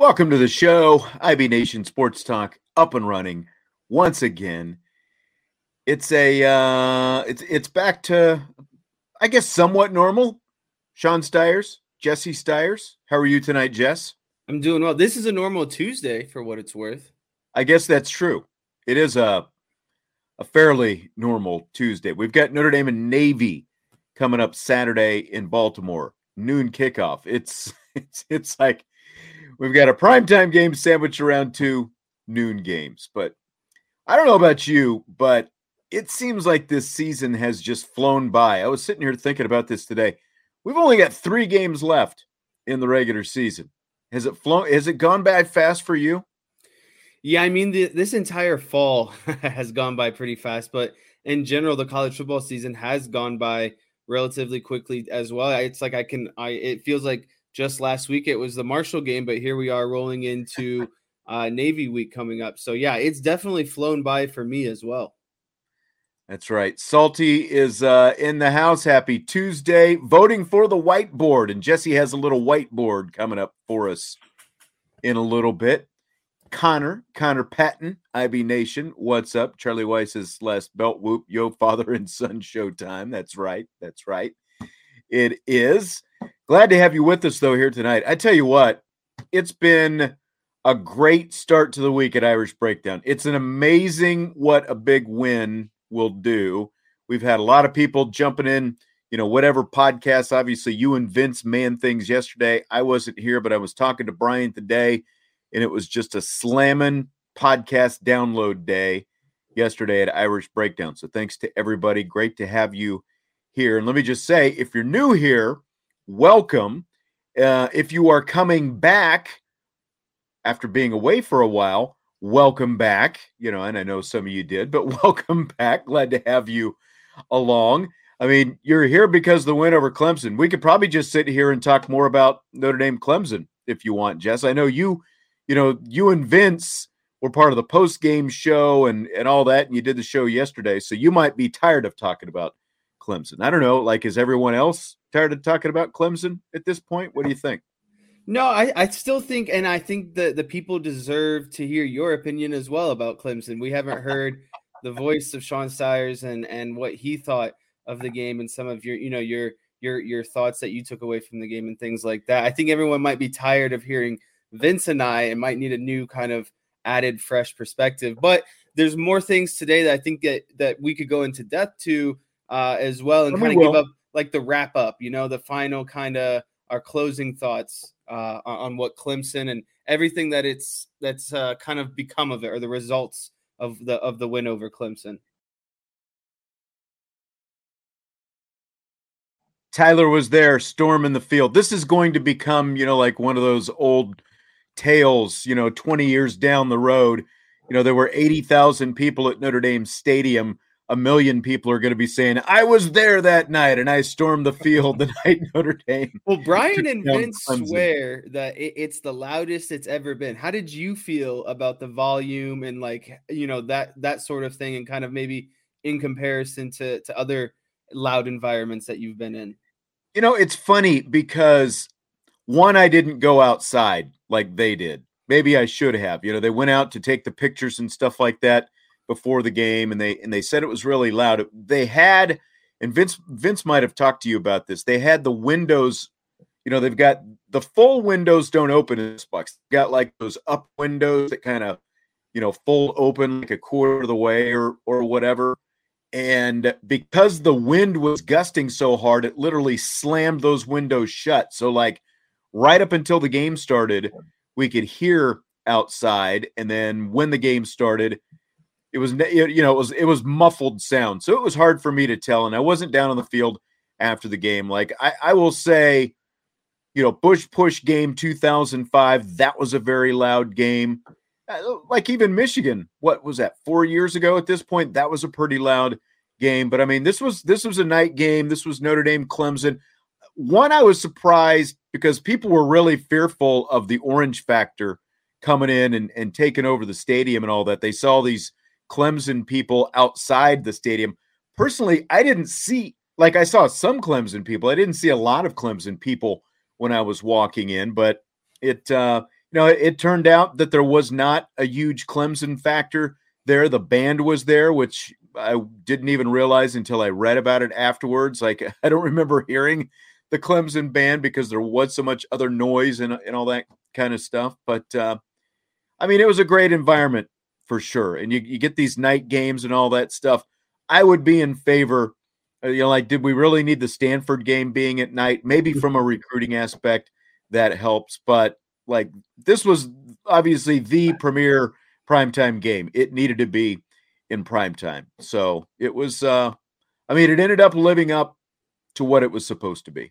Welcome to the show, IB Nation Sports Talk, up and running once again. It's a uh, it's it's back to, I guess, somewhat normal. Sean Stiers, Jesse Stiers, how are you tonight, Jess? I'm doing well. This is a normal Tuesday for what it's worth. I guess that's true. It is a a fairly normal Tuesday. We've got Notre Dame and Navy coming up Saturday in Baltimore, noon kickoff. It's it's it's like We've got a primetime game sandwiched around two noon games. But I don't know about you, but it seems like this season has just flown by. I was sitting here thinking about this today. We've only got three games left in the regular season. Has it flown? Has it gone by fast for you? Yeah, I mean, the, this entire fall has gone by pretty fast, but in general, the college football season has gone by relatively quickly as well. It's like I can, I it feels like just last week it was the Marshall game, but here we are rolling into uh, Navy week coming up. So yeah, it's definitely flown by for me as well. That's right. Salty is uh, in the house. Happy Tuesday. Voting for the whiteboard. And Jesse has a little whiteboard coming up for us in a little bit. Connor, Connor Patton, IB Nation. What's up? Charlie Weis's last belt whoop. Yo, father and son showtime. That's right. That's right. It is. Glad to have you with us, though, here tonight. I tell you what, it's been a great start to the week at Irish Breakdown. It's an amazing what a big win will do. We've had a lot of people jumping in, you know, whatever podcast. Obviously, you and Vince man things yesterday. I wasn't here, but I was talking to Bryan today, and it was just a slamming podcast download day yesterday at Irish Breakdown. So thanks to everybody. Great to have you here. And let me just say, if you're new here, welcome. Uh, if you are coming back after being away for a while, welcome back. You know, and I know some of you did, but welcome back. Glad to have you along. I mean, you're here because the win over Clemson. We could probably just sit here and talk more about Notre Dame Clemson if you want, Jess. I know you, you know, you and Vince were part of the post game show and and all that, and you did the show yesterday, so you might be tired of talking about Clemson. I don't know. Like, is everyone else tired of talking about Clemson at this point? What do you think? No, I, I still think, and I think that the people deserve to hear your opinion as well about Clemson. We haven't heard the voice of Sean Stiers and and what he thought of the game and some of your, you know, your your your thoughts that you took away from the game and things like that. I think everyone might be tired of hearing Vince and I and might need a new kind of added fresh perspective. But there's more things today that I think that that we could go into depth to uh, as well and kind of give up like the wrap up, you know, the final kind of our closing thoughts uh, on what Clemson and everything that it's that's uh, kind of become of it or the results of the of the win over Clemson. Tyler was there, storm in the field. This is going to become, you know, like one of those old tales, you know, 20 years down the road. You know, there were 80,000 people at Notre Dame Stadium a million people are going to be saying, I was there that night and I stormed the field the night Notre Dame. Well, Bryan and Vince Clemson. swear that it, it's the loudest it's ever been. How did you feel about the volume and like, you know, that that sort of thing and kind of maybe in comparison to, to other loud environments that you've been in? You know, it's funny because one, I didn't go outside like they did. Maybe I should have. You know, they went out to take the pictures and stuff like that before the game, and they and they said it was really loud. They had, and Vince Vince might have talked to you about this. They had the windows. You know, they've got the full windows don't open in this box. They've got like those up windows that kind of, you know, full open like a quarter of the way or or whatever. And because the wind was gusting so hard, it literally slammed those windows shut. So like right up until the game started, we could hear outside, and then when the game started, it was you know it was it was muffled sound so it was hard for me to tell and i wasn't down on the field after the game like i, I will say you know bush push game 2005 that was a very loud game. Uh, like even michigan what was that four years ago at this point that was a pretty loud game but i mean this was this was a night game this was notre dame clemson. One i was surprised because people were really fearful of the orange factor coming in and, and taking over the stadium and all that. They saw these Clemson people outside the stadium. Personally, I didn't see like I saw some Clemson people. I didn't see a lot of Clemson people when I was walking in, but it uh you know, it, it turned out that there was not a huge Clemson factor there. The band was there, which I didn't even realize until I read about it afterwards. Like I don't remember hearing the Clemson band because there was so much other noise and, and all that kind of stuff. But uh, I mean, it was a great environment for sure. And you, you get these night games and all that stuff. I would be in favor. Uh, you know, like, did we really need the Stanford game being at night? Maybe from a recruiting aspect that helps, but like this was obviously the premier primetime game. It needed to be in prime time. So it was uh I mean it ended up living up to what it was supposed to be.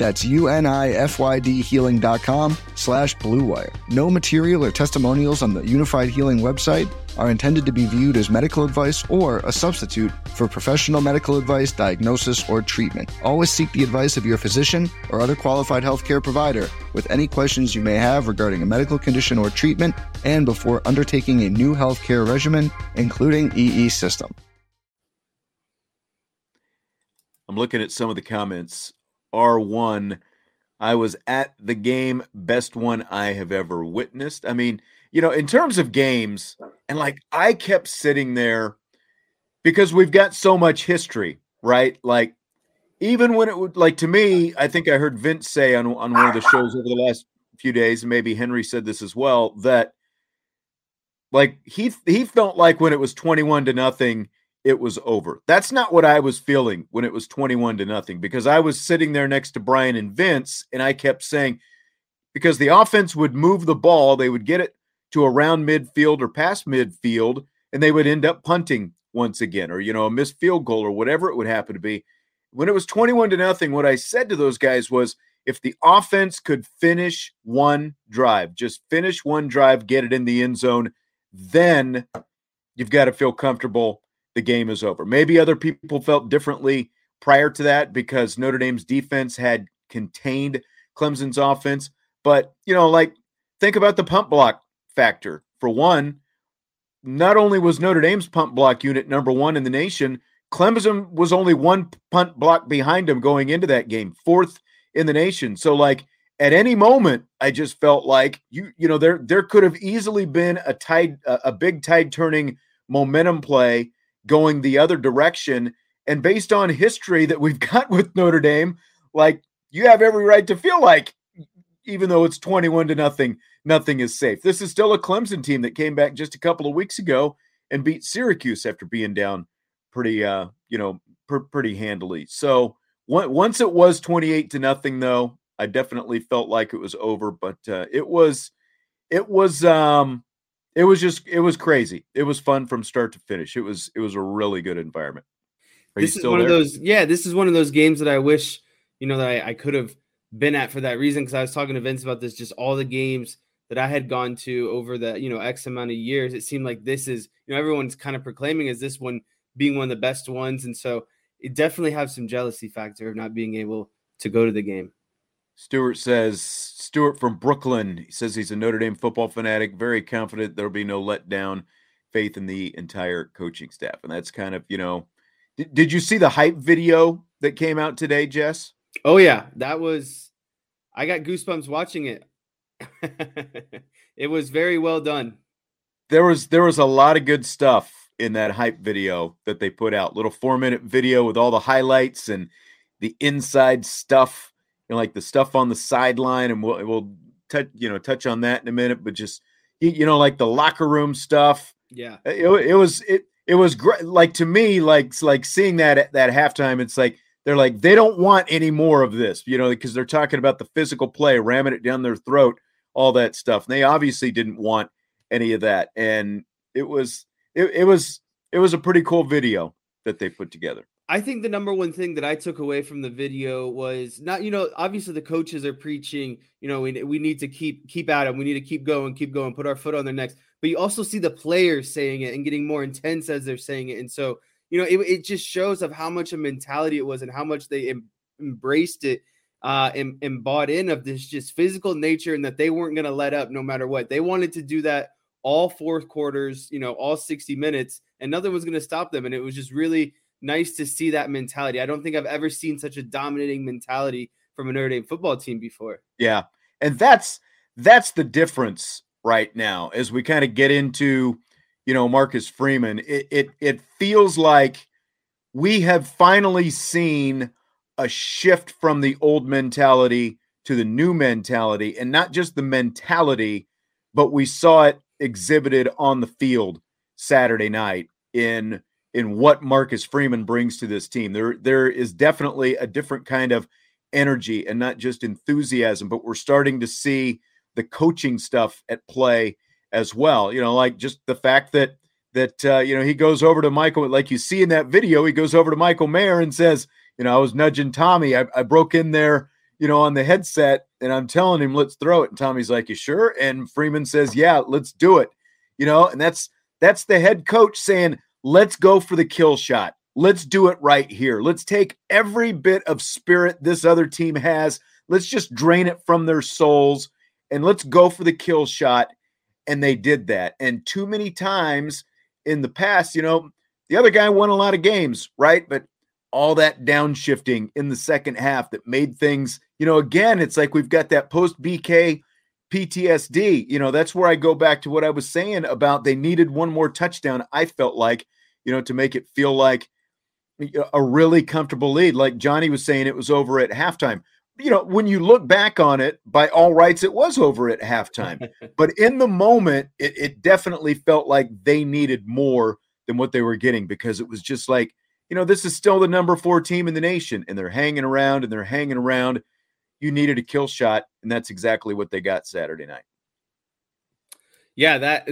That's U-N-I-F-Y-D healing.com slash bluewire. No material or testimonials on the Unifyd Healing website are intended to be viewed as medical advice or a substitute for professional medical advice, diagnosis, or treatment. Always seek the advice of your physician or other qualified healthcare provider with any questions you may have regarding a medical condition or treatment and before undertaking a new healthcare regimen, including EE system. I'm looking at some of the comments R1. I was at the game, best one I have ever witnessed. I mean, you know, in terms of games, and like I kept sitting there because we've got so much history right? Like even when it would like to me, I think I heard Vince say on on one of the shows over the last few days, maybe Henry said this as well, that like he he felt like when it was 21 to nothing, it was over. That's not what I was feeling when it was 21 to nothing because I was sitting there next to Bryan and Vince, and I kept saying, because the offense would move the ball, they would get it to around midfield or past midfield, and they would end up punting once again, or you know, a missed field goal or whatever it would happen to be. When it was 21 to nothing, what I said to those guys was if the offense could finish one drive, just finish one drive, get it in the end zone, then you've got to feel comfortable the game is over. Maybe other people felt differently prior to that because Notre Dame's defense had contained Clemson's offense. But, you know, like think about the punt block factor. For one, not only was Notre Dame's punt block unit number one in the nation, Clemson was only one punt block behind them going into that game, fourth in the nation. So, like at any moment, I just felt like you, you know, there there could have easily been a tide, a, a big tide turning momentum play going the other direction. And based on history that we've got with Notre Dame, like you have every right to feel like, even though it's 21 to nothing, nothing is safe. This is still a Clemson team that came back just a couple of weeks ago and beat Syracuse after being down pretty, uh, you know, pr- pretty handily. So once it was 28 to nothing, though, I definitely felt like it was over, but uh, it was, it was, um, it was just, it was crazy. It was fun from start to finish. It was, it was a really good environment. Are this is one there? of those, yeah, this is one of those games that I wish, you know, that I, I could have been at for that reason. Cause I was talking to Vince about this, just all the games that I had gone to over the you know X amount of years, it seemed like this is you know everyone's kind of proclaiming as this one being one of the best ones, and so it definitely have some jealousy factor of not being able to go to the game. Stewart says Stewart from Brooklyn. He says he's a Notre Dame football fanatic, very confident there'll be no letdown, faith in the entire coaching staff, and that's kind of you know. Did, did you see the hype video that came out today, Jess? Oh yeah, that was. I got goosebumps watching it. it was very well done. There was there was a lot of good stuff in that hype video that they put out. Little four minute video with all the highlights and the inside stuff, know, like the stuff on the sideline, and we'll we'll touch you know touch on that in a minute. But just you know, like the locker room stuff. Yeah, uh, it, it was it it was great. Like to me, like like seeing that at that halftime, it's like they're like they don't want any more of this, you know, because they're talking about the physical play, ramming it down their throat all that stuff. And they obviously didn't want any of that. And it was it, it was it was a pretty cool video that they put together. I think the number one thing that I took away from the video was not, you know, obviously the coaches are preaching, you know, we, we need to keep keep at them, we need to keep going, keep going, put our foot on their necks. But you also see the players saying it and getting more intense as they're saying it. And so, you know, it, it just shows of how much a mentality it was and how much they em- embraced it uh, and, and bought in of this just physical nature and that they weren't going to let up no matter what. They wanted to do that all fourth quarters, you know, all 60 minutes, and nothing was going to stop them. And it was just really nice to see that mentality. I don't think I've ever seen such a dominating mentality from a Notre Dame football team before. Yeah. And that's that's the difference right now as we kind of get into, you know, Marcus Freeman. It it it feels like we have finally seen a shift from the old mentality to the new mentality and not just the mentality but we saw it exhibited on the field Saturday night in in what Marcus Freeman brings to this team. There there is definitely a different kind of energy and not just enthusiasm, but we're starting to see the coaching stuff at play as well. You know, like just the fact that that uh, you know he goes over to Michael, like you see in that video, he goes over to Michael Mayer and says, you know, I was nudging Tommy. I, I broke in there, you know, on the headset and I'm telling him, let's throw it. And Tommy's like, you sure? And Freeman says, yeah, let's do it. You know, and that's that's the head coach saying, let's go for the kill shot. Let's do it right here. Let's take every bit of spirit this other team has. Let's just drain it from their souls and let's go for the kill shot. And they did that. And too many times in the past, you know, the other guy won a lot of games, right? But all that downshifting in the second half that made things, you know, again, it's like we've got that post BK PTSD. You know, that's where I go back to what I was saying about they needed one more touchdown. I felt like, you know, to make it feel like a really comfortable lead. Like Johnny was saying, it was over at halftime. You know, when you look back on it, by all rights, it was over at halftime. but in the moment, it, it definitely felt like they needed more than what they were getting because it was just like, you know, this is still the number four team in the nation, and they're hanging around and they're hanging around. You needed a kill shot, and that's exactly what they got Saturday night. Yeah, that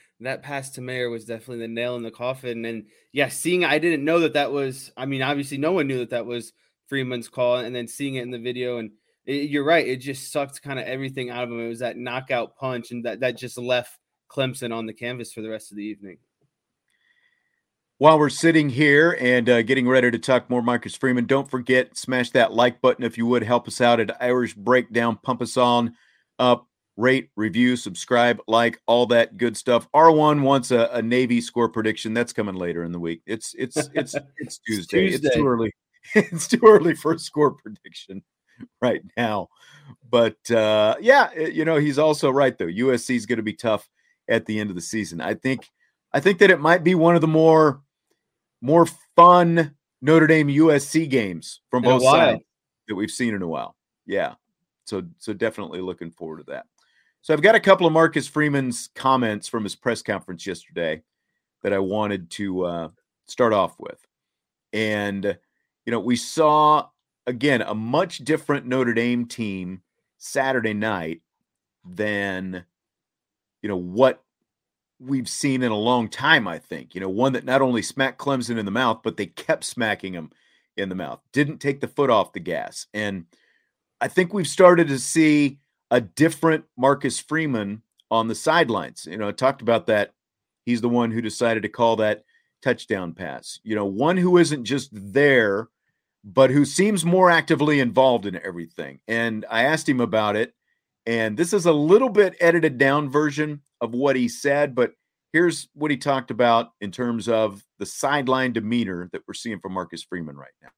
that pass to Mayer was definitely the nail in the coffin. And yeah, seeing I didn't know that that was. I mean, obviously, no one knew that that was Freeman's call, and then seeing it in the video, and it, you're right, it just sucked kind of everything out of him. It was that knockout punch, and that that just left Clemson on the canvas for the rest of the evening. While we're sitting here and uh, getting ready to talk more Marcus Freeman, don't forget smash that like button if you would help us out at Irish Breakdown. Pump us on up rate, review, subscribe, like all that good stuff. R1 wants a, a, Navy score prediction. That's coming later in the week. It's it's it's it's Tuesday. it's, Tuesday. it's too early. it's too early for a score prediction right now. But uh, yeah, you know he's also right though. USC is going to be tough at the end of the season. I think I think that it might be one of the more more fun Notre Dame USC games from in both sides that we've seen in a while. Yeah. So so definitely looking forward to that. So I've got a couple of Marcus Freeman's comments from his press conference yesterday that I wanted to uh, start off with. And, you know, we saw, again, a much different Notre Dame team Saturday night than, you know, what we've seen in a long time, I think. You know, one that not only smacked Clemson in the mouth, but they kept smacking him in the mouth, didn't take the foot off the gas. And I think we've started to see a different Marcus Freeman on the sidelines. You know, I talked about that. He's the one who decided to call that touchdown pass. You know, one who isn't just there, but who seems more actively involved in everything. And I asked him about it. And this is a little bit edited down version of what he said, but here's what he talked about in terms of the sideline demeanor that we're seeing from Marcus Freeman right now.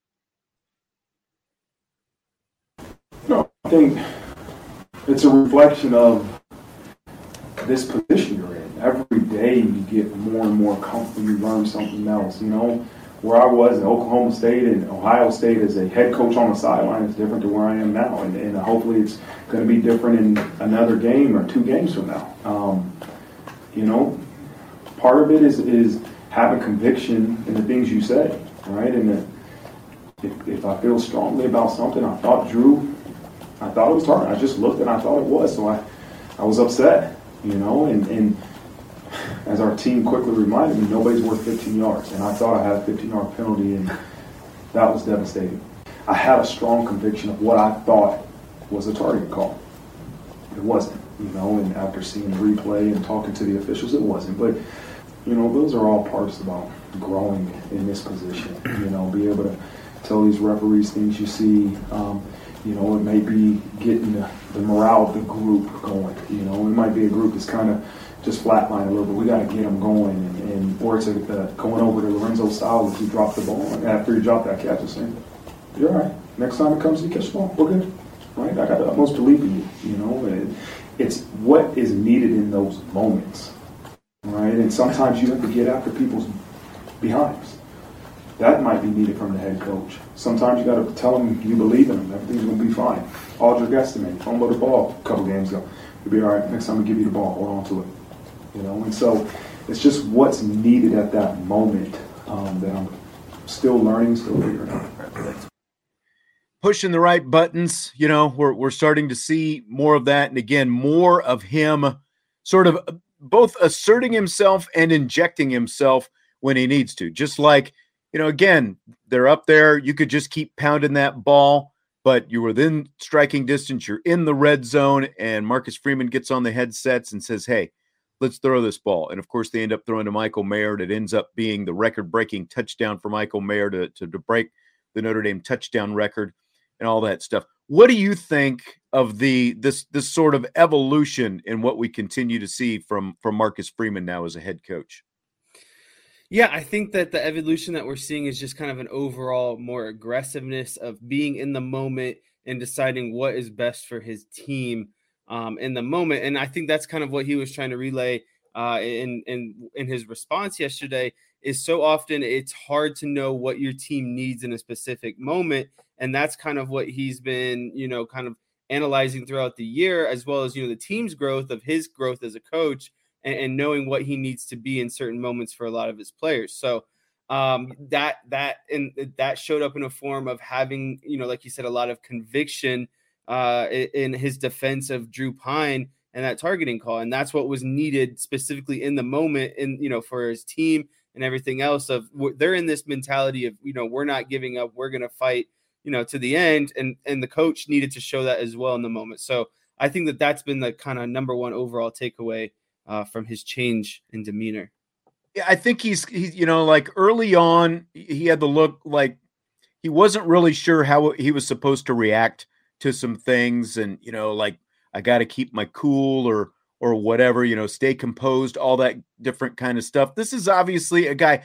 No, I think it's a reflection of this position you're in. Every day you get more and more comfortable. You learn something else. You know, where I was in Oklahoma State and Ohio State as a head coach on the sideline is different to where I am now, and, and hopefully it's going to be different in another game or two games from now. Um, you know, part of it is is having conviction in the things you say, right? And that if, if I feel strongly about something, I thought Drew I thought it was targeted. I just looked and I thought it was. So I, I was upset, you know, and, and as our team quickly reminded me, nobody's worth 15 yards. And I thought I had a 15 yard penalty, and that was devastating. I had a strong conviction of what I thought was a target call. It wasn't, you know, and after seeing the replay and talking to the officials, it wasn't. But, you know, those are all parts about growing in this position, you know, be able to tell these referees things you see. Um, you know, it may be getting the, the morale of the group going. You know, it might be a group that's kind of just flatline a little bit. We got to get them going, and, and or it's a, uh, going over to Lorenzo Styles if he dropped the ball and after he dropped that catch and saying, "You're all right. Next time it comes, you catch the ball. We're good, right? I got the utmost belief in you. You know, it's what is needed in those moments, right? And sometimes you have to get after people's behinds. That might be needed from the head coach. Sometimes you got to tell them you believe in them. Everything's going to be fine. Audric Estime, fumbled the ball a couple games ago. You'll be all right. Next time we give you the ball, hold on to it. You know, and so it's just what's needed at that moment um, that I'm still learning, still figuring out. Pushing the right buttons, you know, we're we're starting to see more of that, and again, more of him, sort of both asserting himself and injecting himself when he needs to. Just like you know, again, they're up there. You could just keep pounding that ball, but you're within striking distance. You're in the red zone, and Marcus Freeman gets on the headsets and says, Hey, let's throw this ball. And of course, they end up throwing to Michael Mayer. And it ends up being the record breaking touchdown for Michael Mayer to, to, to break the Notre Dame touchdown record and all that stuff. What do you think of the this this sort of evolution in what we continue to see from from Marcus Freeman now as a head coach? Yeah, I think that the evolution that we're seeing is just kind of an overall more aggressiveness of being in the moment and deciding what is best for his team um, in the moment. And I think that's kind of what he was trying to relay uh, in in in his response yesterday. is so often it's hard to know what your team needs in a specific moment. And that's kind of what he's been, you know, kind of analyzing throughout the year, as well as, you know, the team's growth of his growth as a coach and, and knowing what he needs to be in certain moments for a lot of his players. So, um, that that and that showed up in a form of having you know like you said a lot of conviction uh, in his defense of Drew Pyne and that targeting call and that's what was needed specifically in the moment and, you know for his team and everything else of they're in this mentality of you know we're not giving up we're going to fight you know to the end and and the coach needed to show that as well in the moment so I think that that's been the kind of number one overall takeaway uh, from his change in demeanor. Yeah, I think he's he's you know like early on he had the look like he wasn't really sure how he was supposed to react to some things and you know like I got to keep my cool or or whatever, you know, stay composed, all that different kind of stuff. This is obviously a guy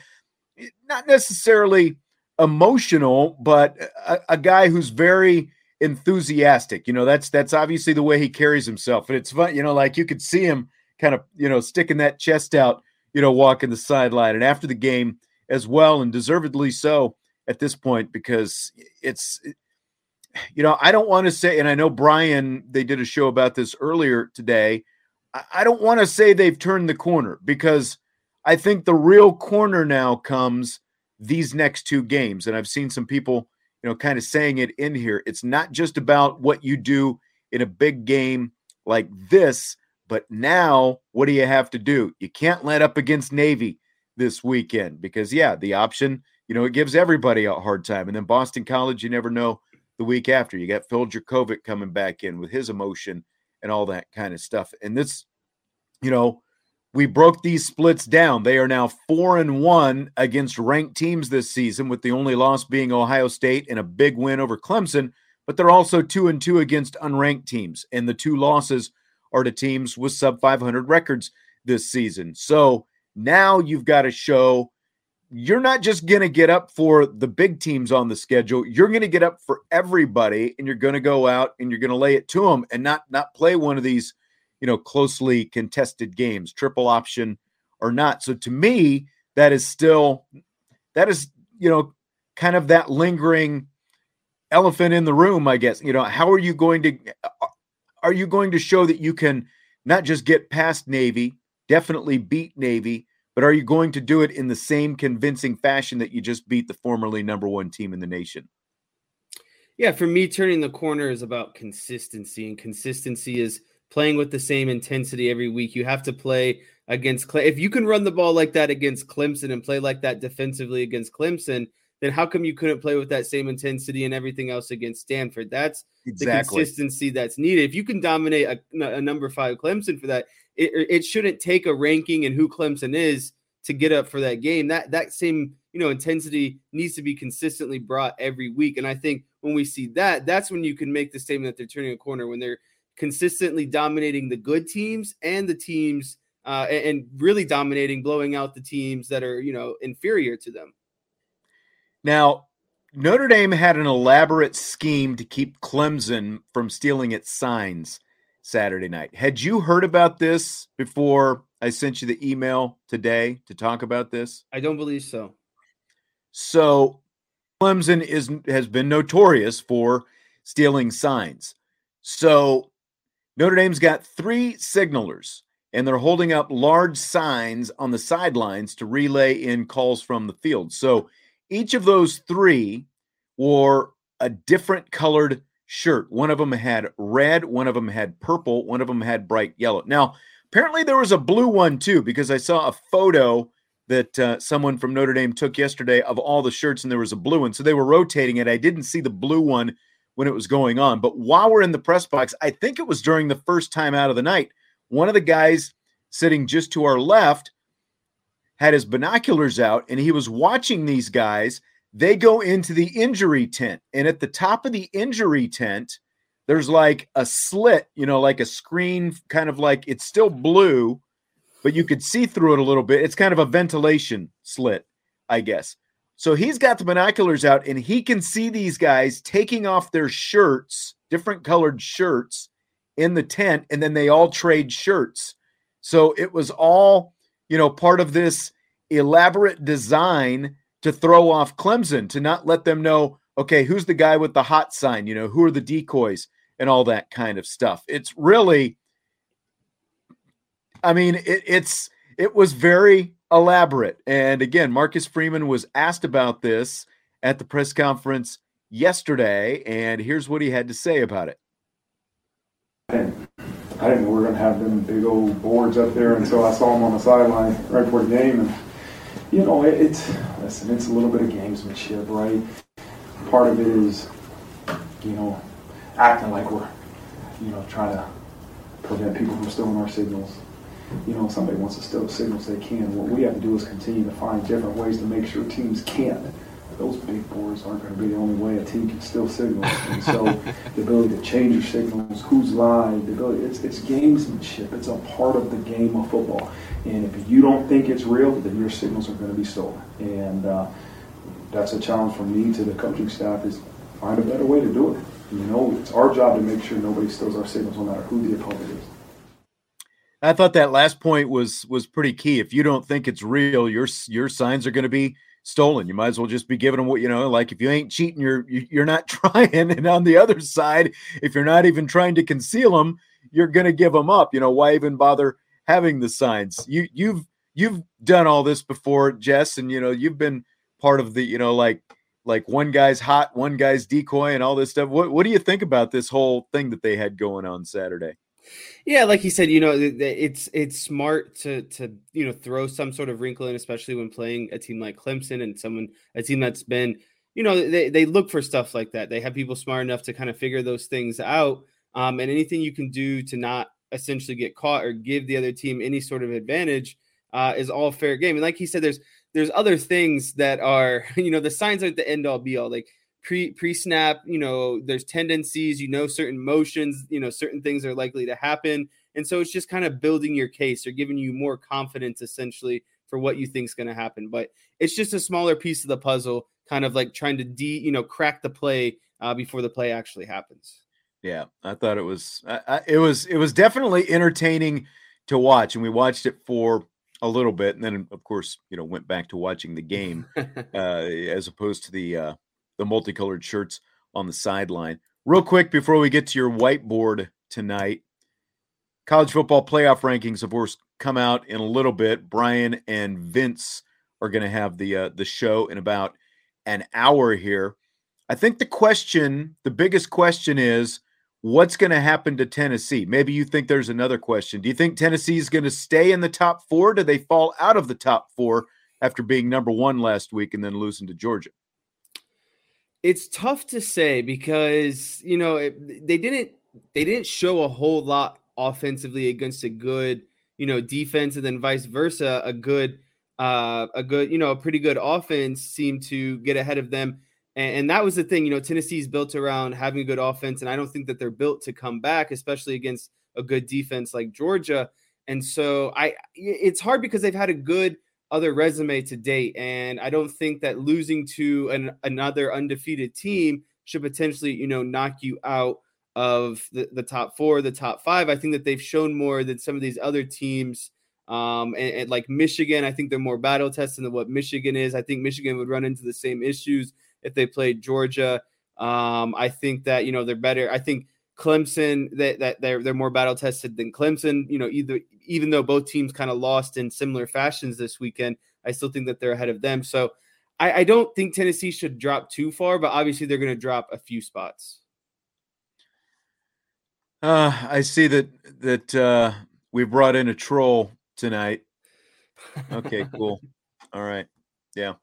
eh, not necessarily emotional, but a, a guy who's very enthusiastic. You know, that's that's obviously the way he carries himself. And it's fun, you know, like you could see him kind of, you know, sticking that chest out you know, walking the sideline. And after the game as well, and deservedly so at this point, because it's, you know, I don't want to say, and I know Bryan, they did a show about this earlier today. I don't want to say they've turned the corner because I think the real corner now comes these next two games. And I've seen some people, you know, kind of saying it in here. It's not just about what you do in a big game like this, but now, what do you have to do? You can't let up against Navy this weekend because, yeah, the option, you know, it gives everybody a hard time. And then Boston College, you never know the week after. You got Phil Jurkovec coming back in with his emotion and all that kind of stuff. And this, you know, we broke these splits down. They are now four and one against ranked teams this season, with the only loss being Ohio State and a big win over Clemson. But they're also two and two against unranked teams. And the two losses are to teams with sub 500 records this season. So now you've got to show you're not just going to get up for the big teams on the schedule. You're going to get up for everybody and you're going to go out and you're going to lay it to them and not not play one of these, you know, closely contested games, triple option or not. So to me, that is still that is, you know, kind of that lingering elephant in the room, I guess. You know, how are you going to are you going to show that you can not just get past Navy, definitely beat Navy, but are you going to do it in the same convincing fashion that you just beat the formerly number one team in the nation? Yeah, for me, turning the corner is about consistency, and consistency is playing with the same intensity every week. You have to play against Cle- if you can run the ball like that against Clemson and play like that defensively against Clemson, then how come you couldn't play with that same intensity and everything else against Stanford? That's exactly. the consistency that's needed. If you can dominate a, a number five Clemson for that, it, it, shouldn't take a ranking and who Clemson is to get up for that game. That that same you know intensity needs to be consistently brought every week. And I think when we see that, that's when you can make the statement that they're turning a corner when they're consistently dominating the good teams and the teams uh, and, and really dominating, blowing out the teams that are you know inferior to them. Now, Notre Dame had an elaborate scheme to keep Clemson from stealing its signs Saturday night. Had you heard about this before I sent you the email today to talk about this? I don't believe so. So, Clemson is has been notorious for stealing signs. So, Notre Dame's got three signalers and they're holding up large signs on the sidelines to relay in calls from the field. So, each of those three wore a different colored shirt. One of them had red, one of them had purple, one of them had bright yellow. Now, apparently there was a blue one too, because I saw a photo that uh, someone from Notre Dame took yesterday of all the shirts, and there was a blue one. So they were rotating it. I didn't see the blue one when it was going on. But while we're in the press box, I think it was during the first time out of the night, one of the guys sitting just to our left had his binoculars out and he was watching these guys. They go into the injury tent, and at the top of the injury tent, there's like a slit, you know, like a screen, kind of like it's still blue, but you could see through it a little bit. It's kind of a ventilation slit, I guess. So he's got the binoculars out and he can see these guys taking off their shirts, different colored shirts in the tent, and then they all trade shirts. So it was all you know, part of this elaborate design to throw off Clemson, to not let them know, okay, who's the guy with the hot sign? You know, who are the decoys and all that kind of stuff. It's really, I mean, it, it's it was very elaborate. And again, Marcus Freeman was asked about this at the press conference yesterday, and here's what he had to say about it. I didn't, know we were going to have them big old boards up there until I saw them on the sideline right before the game. And, you know, it, it's, listen, it's a little bit of gamesmanship, right? Part of it is, you know, acting like we're, you know, trying to prevent people from stealing our signals. You know, somebody wants to steal signals, they can. What we have to do is continue to find different ways to make sure teams can't those big boards aren't going to be the only way a team can steal signals. And so the ability to change your signals, who's live, the ability, it's, it's gamesmanship. It's a part of the game of football. And if you don't think it's real, then your signals are going to be stolen. And uh, that's a challenge for me to the coaching staff is find a better way to do it. You know, it's our job to make sure nobody steals our signals no matter who the opponent is. I thought that last point was was pretty key. If you don't think it's real, your your signs are going to be stolen. You might as well just be giving them what you know. Like if you ain't cheating, you're you're not trying. And on the other side, if you're not even trying to conceal them, you're to give them up. You know why even bother having the signs? You you've you've done all this before, Jess, and you know you've been part of the you know like like one guy's hot, one guy's decoy, and all this stuff. What what do you think about this whole thing that they had going on Saturday? Yeah, like you said, you know, it's it's smart to to you know throw some sort of wrinkle in, especially when playing a team like Clemson and someone a team that's been, you know, they they look for stuff like that. They have people smart enough to kind of figure those things out. Um, and anything you can do to not essentially get caught or give the other team any sort of advantage uh, is all fair game. And like he said, there's there's other things that are, you know, the signs aren't the end all be all. Like pre pre snap, you know, there's tendencies, you know, certain motions, you know, certain things are likely to happen. And so it's just kind of building your case or giving you more confidence essentially for what you think is going to happen. But it's just a smaller piece of the puzzle, kind of like trying to de, you know, crack the play uh, before the play actually happens. Yeah, I thought it was I, I, it was it was definitely entertaining to watch, and we watched it for a little bit, and then of course you know went back to watching the game uh, as opposed to the uh, the multicolored shirts on the sideline. Real quick before we get to your whiteboard tonight, college football playoff rankings, of course, come out in a little bit. Bryan and Vince are going to have the uh, the show in about an hour here. I think the question, the biggest question is what's going to happen to Tennessee? Maybe you think there's another question. Do you think Tennessee is going to stay in the top 4? Do they fall out of the top 4 after being number 1 last week and then losing to Georgia? It's tough to say because you know it, they didn't they didn't show a whole lot offensively against a good you know defense and then vice versa a good uh a good you know a pretty good offense seemed to get ahead of them. And, and that was the thing you know tennessee's built around having a good offense and i don't think that they're built to come back especially against a good defense like georgia. And so i it's hard because they've had a good other resume to date. And I don't think that losing to an, another undefeated team should potentially, you know, knock you out of the, the top four, the top five. I think that they've shown more than some of these other teams. Um, and, and like Michigan, I think they're more battle tested than what Michigan is. I think Michigan would run into the same issues if they played Georgia. Um, I think that you know they're better. I think Clemson that that they're they're more battle tested than Clemson. You know, either even though both teams kind of lost in similar fashions this weekend, I still think that they're ahead of them. So I, I don't think Tennessee should drop too far, but obviously they're going to drop a few spots. Uh, I see that that uh, we brought in a troll tonight. Okay, cool. All right, yeah.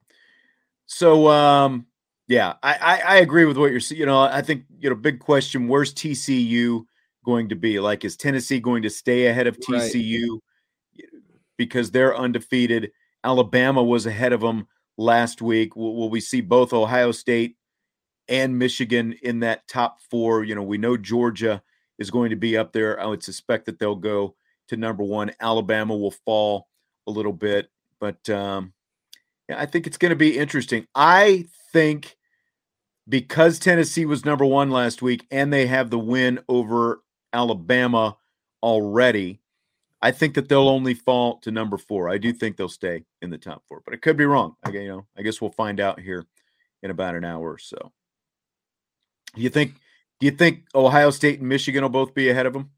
So um, yeah, I, I, I agree with what you're saying. You know, I think you know, big question: Where's TCU going to be? Like, is Tennessee going to stay ahead of TCU right. because they're undefeated? Alabama was ahead of them last week. Will, will we see both Ohio State and Michigan in that top four? You know, we know Georgia is going to be up there. I would suspect that they'll go to number one. Alabama will fall a little bit, but um, yeah, I think it's going to be interesting. I think because Tennessee was number one last week and they have the win over Alabama already, I think that they'll only fall to number four. I do think they'll stay in the top four, but it could be wrong. I you know, I guess we'll find out here in about an hour or so. Do you think? Do you think Ohio State and Michigan will both be ahead of them?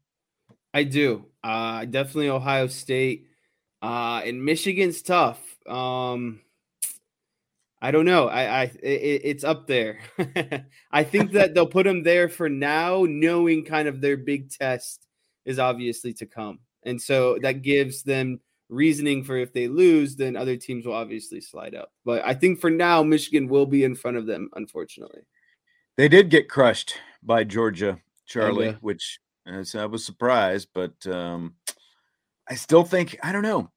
I do. Uh, definitely Ohio State. Uh, and Michigan's tough. Um, I don't know. I, I it, it's up there. I think that they'll put them there for now, knowing kind of their big test is obviously to come, and so that gives them reasoning for if they lose, then other teams will obviously slide up. But I think for now, Michigan will be in front of them. Unfortunately, they did get crushed by Georgia, Charlie, which uh, I was surprised, but um, I still think I don't know.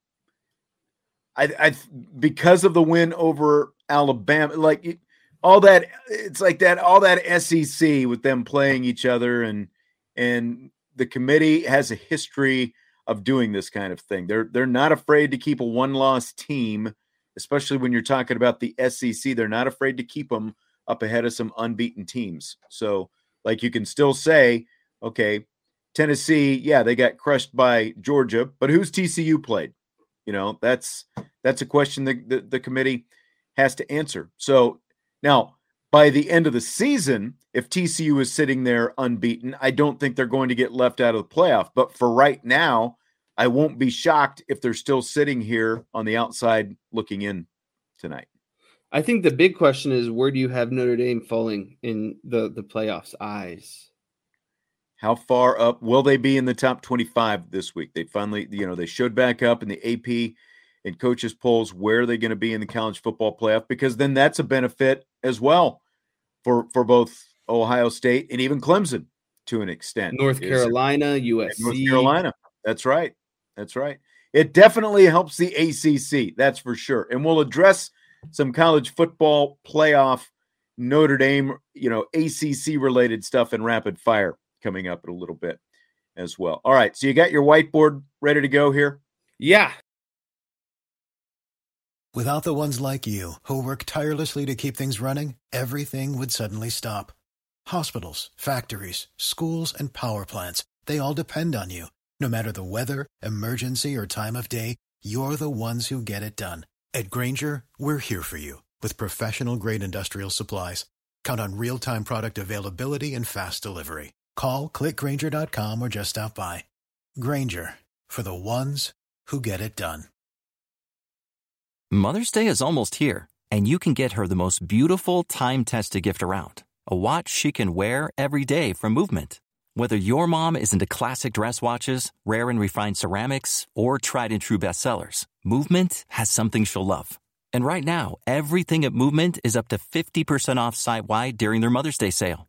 I, I because of the win over Alabama, like all that, it's like that all that SEC with them playing each other, and and the committee has a history of doing this kind of thing. They're they're not afraid to keep a one loss team, especially when you're talking about the SEC. They're not afraid to keep them up ahead of some unbeaten teams. So like you can still say, okay, Tennessee, yeah, they got crushed by Georgia, but who's TCU played? You know, that's that's a question that the, the committee has to answer. So now, by the end of the season, if TCU is sitting there unbeaten, I don't think they're going to get left out of the playoff. But for right now, I won't be shocked if they're still sitting here on the outside looking in tonight. I think the big question is where do you have Notre Dame falling in the the playoffs eyes? How far up will they be in the top 25 this week? They finally, you know, they showed back up in the AP and coaches polls. Where are they going to be in the college football playoff? Because then that's a benefit as well for for both Ohio State and even Clemson to an extent. North Carolina, USC. North Carolina. That's right. That's right. It definitely helps the ACC. That's for sure. And we'll address some college football playoff Notre Dame, you know, ACC related stuff in rapid fire coming up in a little bit as well. All right. So you got your whiteboard ready to go here? Yeah. Without the ones like you who work tirelessly to keep things running, everything would suddenly stop. Hospitals, factories, schools, and power plants, they all depend on you. No matter the weather, emergency, or time of day, you're the ones who get it done. At Grainger, we're here for you with professional grade industrial supplies. Count on real time product availability and fast delivery. Call clickgrainger.com or just stop by. Grainger for the ones who get it done. Mother's Day is almost here, and you can get her the most beautiful time tested gift around a watch she can wear every day from Movement. Whether your mom is into classic dress watches, rare and refined ceramics, or tried and true bestsellers, Movement has something she'll love. And right now, everything at Movement is up to 50% off site wide during their Mother's Day sale.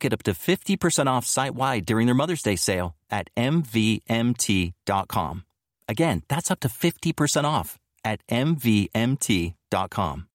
Get up to 50% off site wide during their Mother's Day sale at MVMT.com. Again, that's up to 50% off at MVMT.com.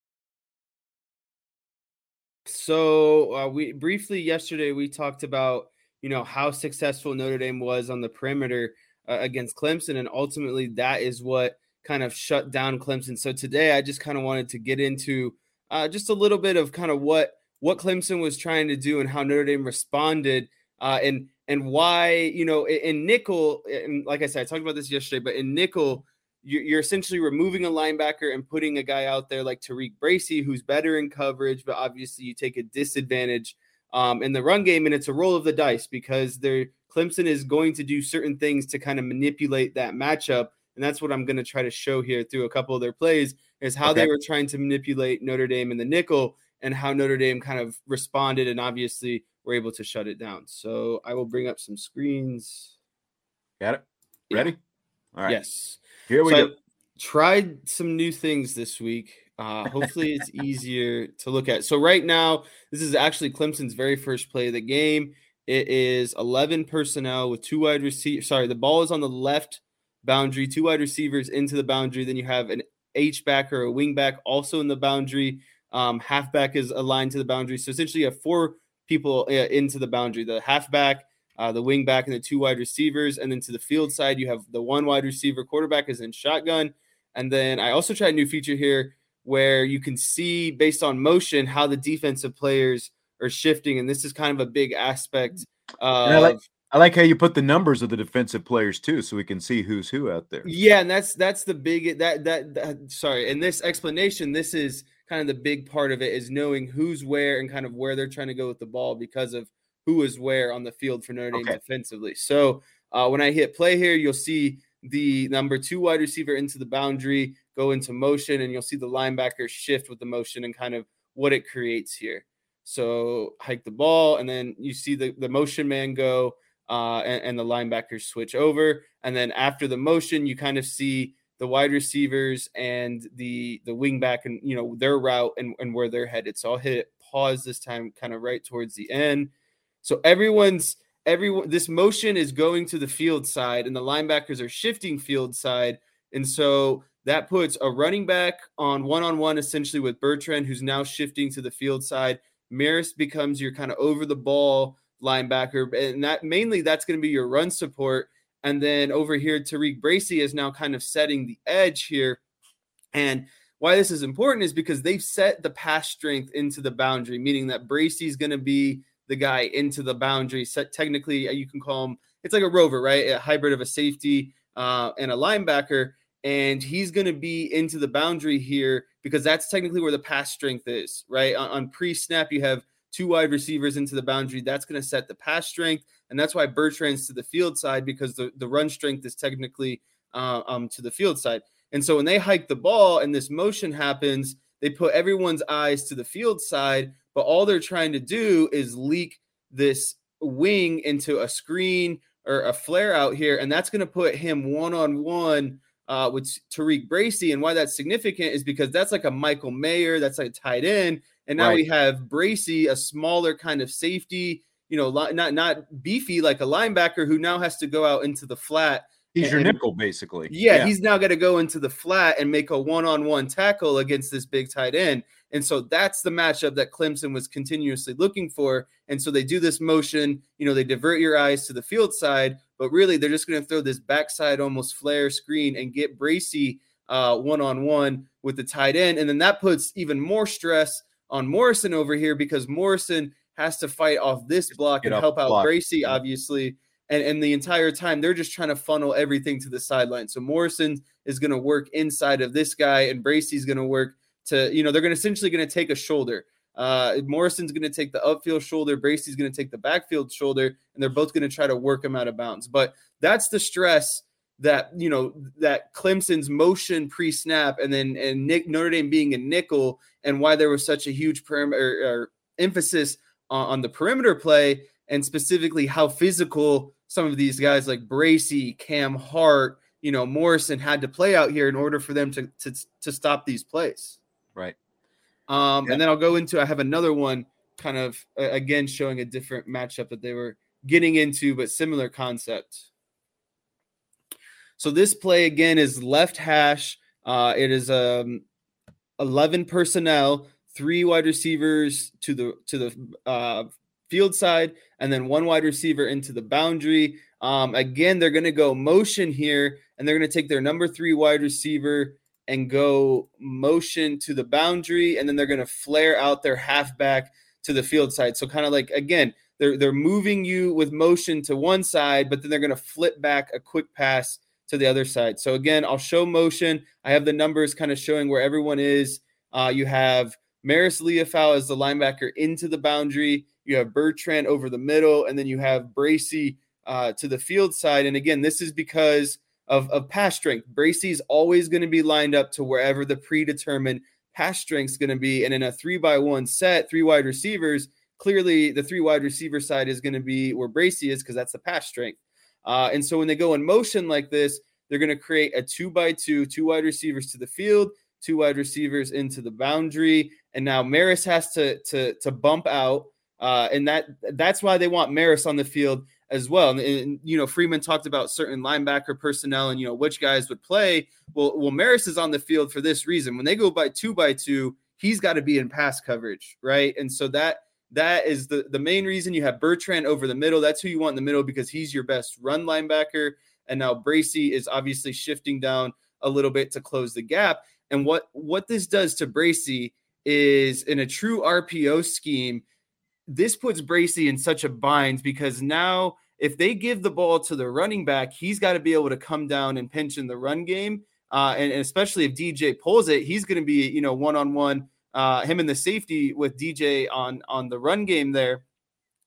So, uh, we briefly yesterday we talked about you know how successful Notre Dame was on the perimeter uh, against Clemson, and ultimately that is what kind of shut down Clemson. So today I just kind of wanted to get into uh, just a little bit of kind of what what Clemson was trying to do and how Notre Dame responded, uh, and and why you know in nickel and like I said, I talked about this yesterday, but in nickel. You're essentially removing a linebacker and putting a guy out there like TaRiq Bracy, who's better in coverage, but obviously you take a disadvantage um, in the run game, and it's a roll of the dice because they're Clemson is going to do certain things to kind of manipulate that matchup, and that's what I'm going to try to show here through a couple of their plays is how okay. they were trying to manipulate Notre Dame in the nickel and how Notre Dame kind of responded and obviously were able to shut it down. So I will bring up some screens. Got it. Ready? Yeah. All right. Yes. Here we so go. I tried some new things this week. Uh, hopefully, it's easier to look at. So right now, this is actually Clemson's very first play of the game. It is 11 personnel with two wide receivers. Sorry, the ball is on the left boundary, two wide receivers into the boundary. Then you have an H back or a wing back also in the boundary. Um, halfback is aligned to the boundary. So essentially, you have four people uh, into the boundary: the halfback, uh, the wing back, and the two wide receivers. And then to the field side, you have the one wide receiver. Quarterback is in shotgun. And then I also tried a new feature here where you can see based on motion how the defensive players are shifting, and this is kind of a big aspect. I like I like how you put the numbers of the defensive players too, so we can see who's who out there. Yeah, and that's that's the big that that, that sorry. In this explanation, this is kind of the big part of it is knowing who's where and kind of where they're trying to go with the ball because of who is where on the field for Notre Dame okay. defensively. So uh, when I hit play here, you'll see the number two wide receiver into the boundary go into motion, and you'll see the linebacker shift with the motion and kind of what it creates here. So hike the ball, and then you see the, the motion man go uh, and, and the linebackers switch over. And then after the motion, you kind of see the wide receivers and the the wing back and you know their route and, and where they're headed. So I'll hit pause this time, kind of right towards the end. So everyone's everyone this motion is going to the field side and the linebackers are shifting field side. And so that puts a running back on one on one essentially with Bertrand, who's now shifting to the field side. Marist becomes your kind of over the ball linebacker, and that mainly that's going to be your run support. And then over here, Tariq Bracy is now kind of setting the edge here. And why this is important is because they've set the pass strength into the boundary, meaning that Bracy is going to be the guy into the boundary. Set technically, uh, you can call him. It's like a rover, right? A hybrid of a safety uh, and a linebacker, and he's going to be into the boundary here because that's technically where the pass strength is, right? On, on pre-snap, you have two wide receivers into the boundary. That's going to set the pass strength. And that's why Bertrand's to the field side because the, the run strength is technically uh, um, to the field side. And so when they hike the ball and this motion happens, they put everyone's eyes to the field side, but all they're trying to do is leak this wing into a screen or a flare out here. And that's going to put him one on one with Tariq Bracy. And why that's significant is because that's like a Michael Mayer, that's like a tight end. And now right. we have Bracy, a smaller kind of safety, you know, not not beefy like a linebacker who now has to go out into the flat. He's and, your nickel, basically. Yeah, yeah. he's now got to go into the flat and make a one-on-one tackle against this big tight end. And so that's the matchup that Clemson was continuously looking for. And so they do this motion, you know, they divert your eyes to the field side, but really they're just going to throw this backside almost flare screen and get Bracy uh, one on one with the tight end. And then that puts even more stress on Morrison over here because Morrison has to fight off this block and help out block. Bracy, obviously. And, and the entire time they're just trying to funnel everything to the sideline. So Morrison is going to work inside of this guy, and Bracy's going to work to, you know, they're going to essentially going to take a shoulder. Uh, Morrison's going to take the upfield shoulder, Bracy's going to take the backfield shoulder, and they're both going to try to work him out of bounds. But that's the stress that you know that Clemson's motion pre-snap and then and Nick Notre Dame being a nickel and why there was such a huge perimeter or emphasis on, on, the perimeter play and specifically how physical some of these guys like Bracy, Cam Hart, you know Morrison had to play out here in order for them to to, to stop these plays. Right. Um, yeah. And then I'll go into I have another one kind of uh, again showing a different matchup that they were getting into, but similar concept. So this play again is left hash. Uh, it is um, 11 personnel, three wide receivers to the to the uh, field side, and then one wide receiver into the boundary. Um, again, they're going to go motion here, and they're going to take their number three wide receiver and go motion to the boundary, and then they're going to flare out their halfback to the field side. So kind of like again, they're they're moving you with motion to one side, but then they're going to flip back a quick pass to the other side. So again, I'll show motion. I have the numbers kind of showing where everyone is. Uh, you have Marist Liufau as the linebacker into the boundary. You have Bertrand over the middle, and then you have Bracy uh, to the field side. And again, this is because of, of pass strength. Is always going to be lined up to wherever the predetermined pass strength is going to be. And in a three by one set, three wide receivers, clearly the three wide receiver side is going to be where Bracy is because that's the pass strength. Uh, and so when they go in motion like this, they're going to create a two by two, two wide receivers to the field, two wide receivers into the boundary, and now Marist has to to to bump out, uh, and that that's why they want Marist on the field as well. And, and, you know, Freeman talked about certain linebacker personnel and you know which guys would play. Well, well, Marist is on the field for this reason. When they go by two by two, he's got to be in pass coverage, right? And so that that is the the main reason you have Bertrand over the middle. That's who you want in the middle because he's your best run linebacker. And now Bracy is obviously shifting down a little bit to close the gap. And what what this does to Bracy is in a true RPO scheme, this puts Bracy in such a bind because now if they give the ball to the running back, he's got to be able to come down and pinch in the run game. Uh, and, and, especially if DJ pulls it, he's going to be, you know, one on one, him and the safety with DJ on on the run game there.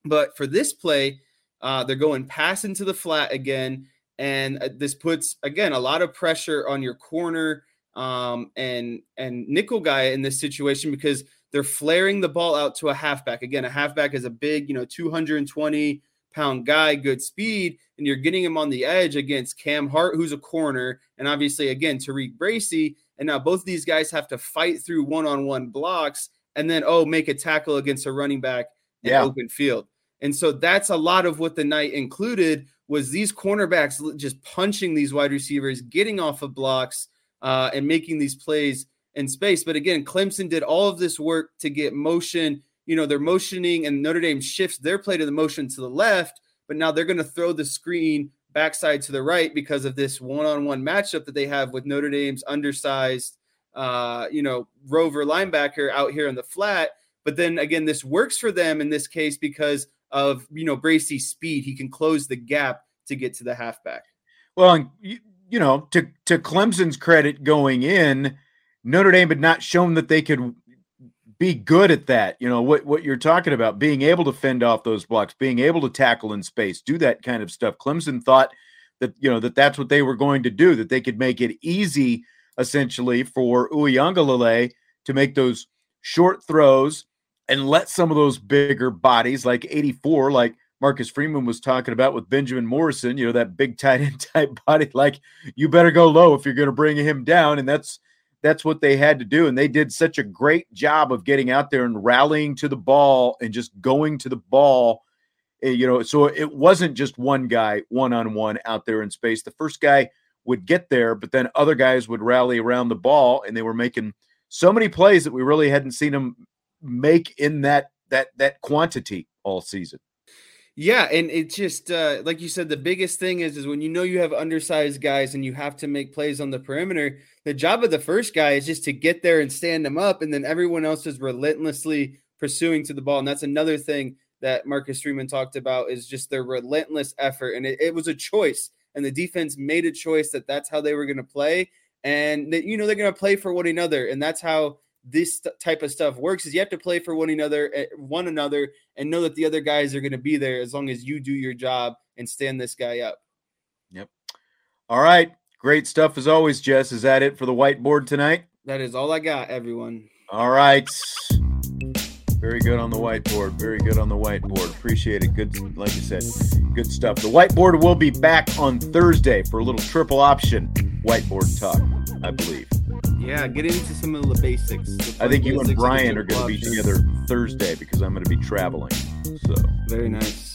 But for this play, uh, they're going pass into the flat again, and uh, this puts again a lot of pressure on your corner um, and and nickel guy in this situation because they're flaring the ball out to a halfback. Again, a halfback is a big, you know, 220 pound guy, good speed, and you're getting him on the edge against Cam Hart, who's a corner, and obviously again Tariq Bracy. And now both these guys have to fight through one-on-one blocks and then oh make a tackle against a running back in yeah. open field. And so that's a lot of what the night included was these cornerbacks just punching these wide receivers, getting off of blocks, uh, and making these plays in space. But again, Clemson did all of this work to get motion. You know, they're motioning, and Notre Dame shifts their play to the motion to the left, but now they're going to throw the screen backside to the right because of this one-on-one matchup that they have with Notre Dame's undersized, uh, you know, rover linebacker out here in the flat. But then again, this works for them in this case because of you know Bracy's speed. He can close the gap to get to the halfback. Well, you know, to to Clemson's credit, going in, Notre Dame had not shown that they could be good at that. You know what what you're talking about, being able to fend off those blocks, being able to tackle in space, do that kind of stuff. Clemson thought that you know that that's what they were going to do, that they could make it easy essentially for Uiagalelei to make those short throws and let some of those bigger bodies like 84 like Marcus Freeman was talking about with Benjamin Morrison, you know, that big tight end type body, like you better go low if you're going to bring him down. And that's that's what they had to do. And they did such a great job of getting out there and rallying to the ball and just going to the ball. Eh, you know, so it wasn't just one guy one on one out there in space. The first guy would get there, but then other guys would rally around the ball, and they were making so many plays that we really hadn't seen them make in that that that quantity all season. Yeah, and it's just uh, like you said, the biggest thing is is when you know you have undersized guys and you have to make plays on the perimeter. The job of the first guy is just to get there and stand them up, and then everyone else is relentlessly pursuing to the ball. And that's another thing that Marcus Freeman talked about is just their relentless effort, and it, it was a choice, and the defense made a choice that that's how they were going to play, and that you know they're going to play for one another, and that's how this type of stuff works is you have to play for one another eh, one another and know that the other guys are going to be there as long as you do your job and stand this guy up. Yep. All right. Great stuff as always jess. Is that it for the whiteboard tonight? That is all i got everyone. All right. Very good on the whiteboard. Very good on the whiteboard. Appreciate it. Good like you said good stuff. The whiteboard will be back on thursday for a little triple option whiteboard talk i believe yeah, get into some of the basics. The I think you and Bryan are going to be together Thursday because I'm going to be traveling. So very nice.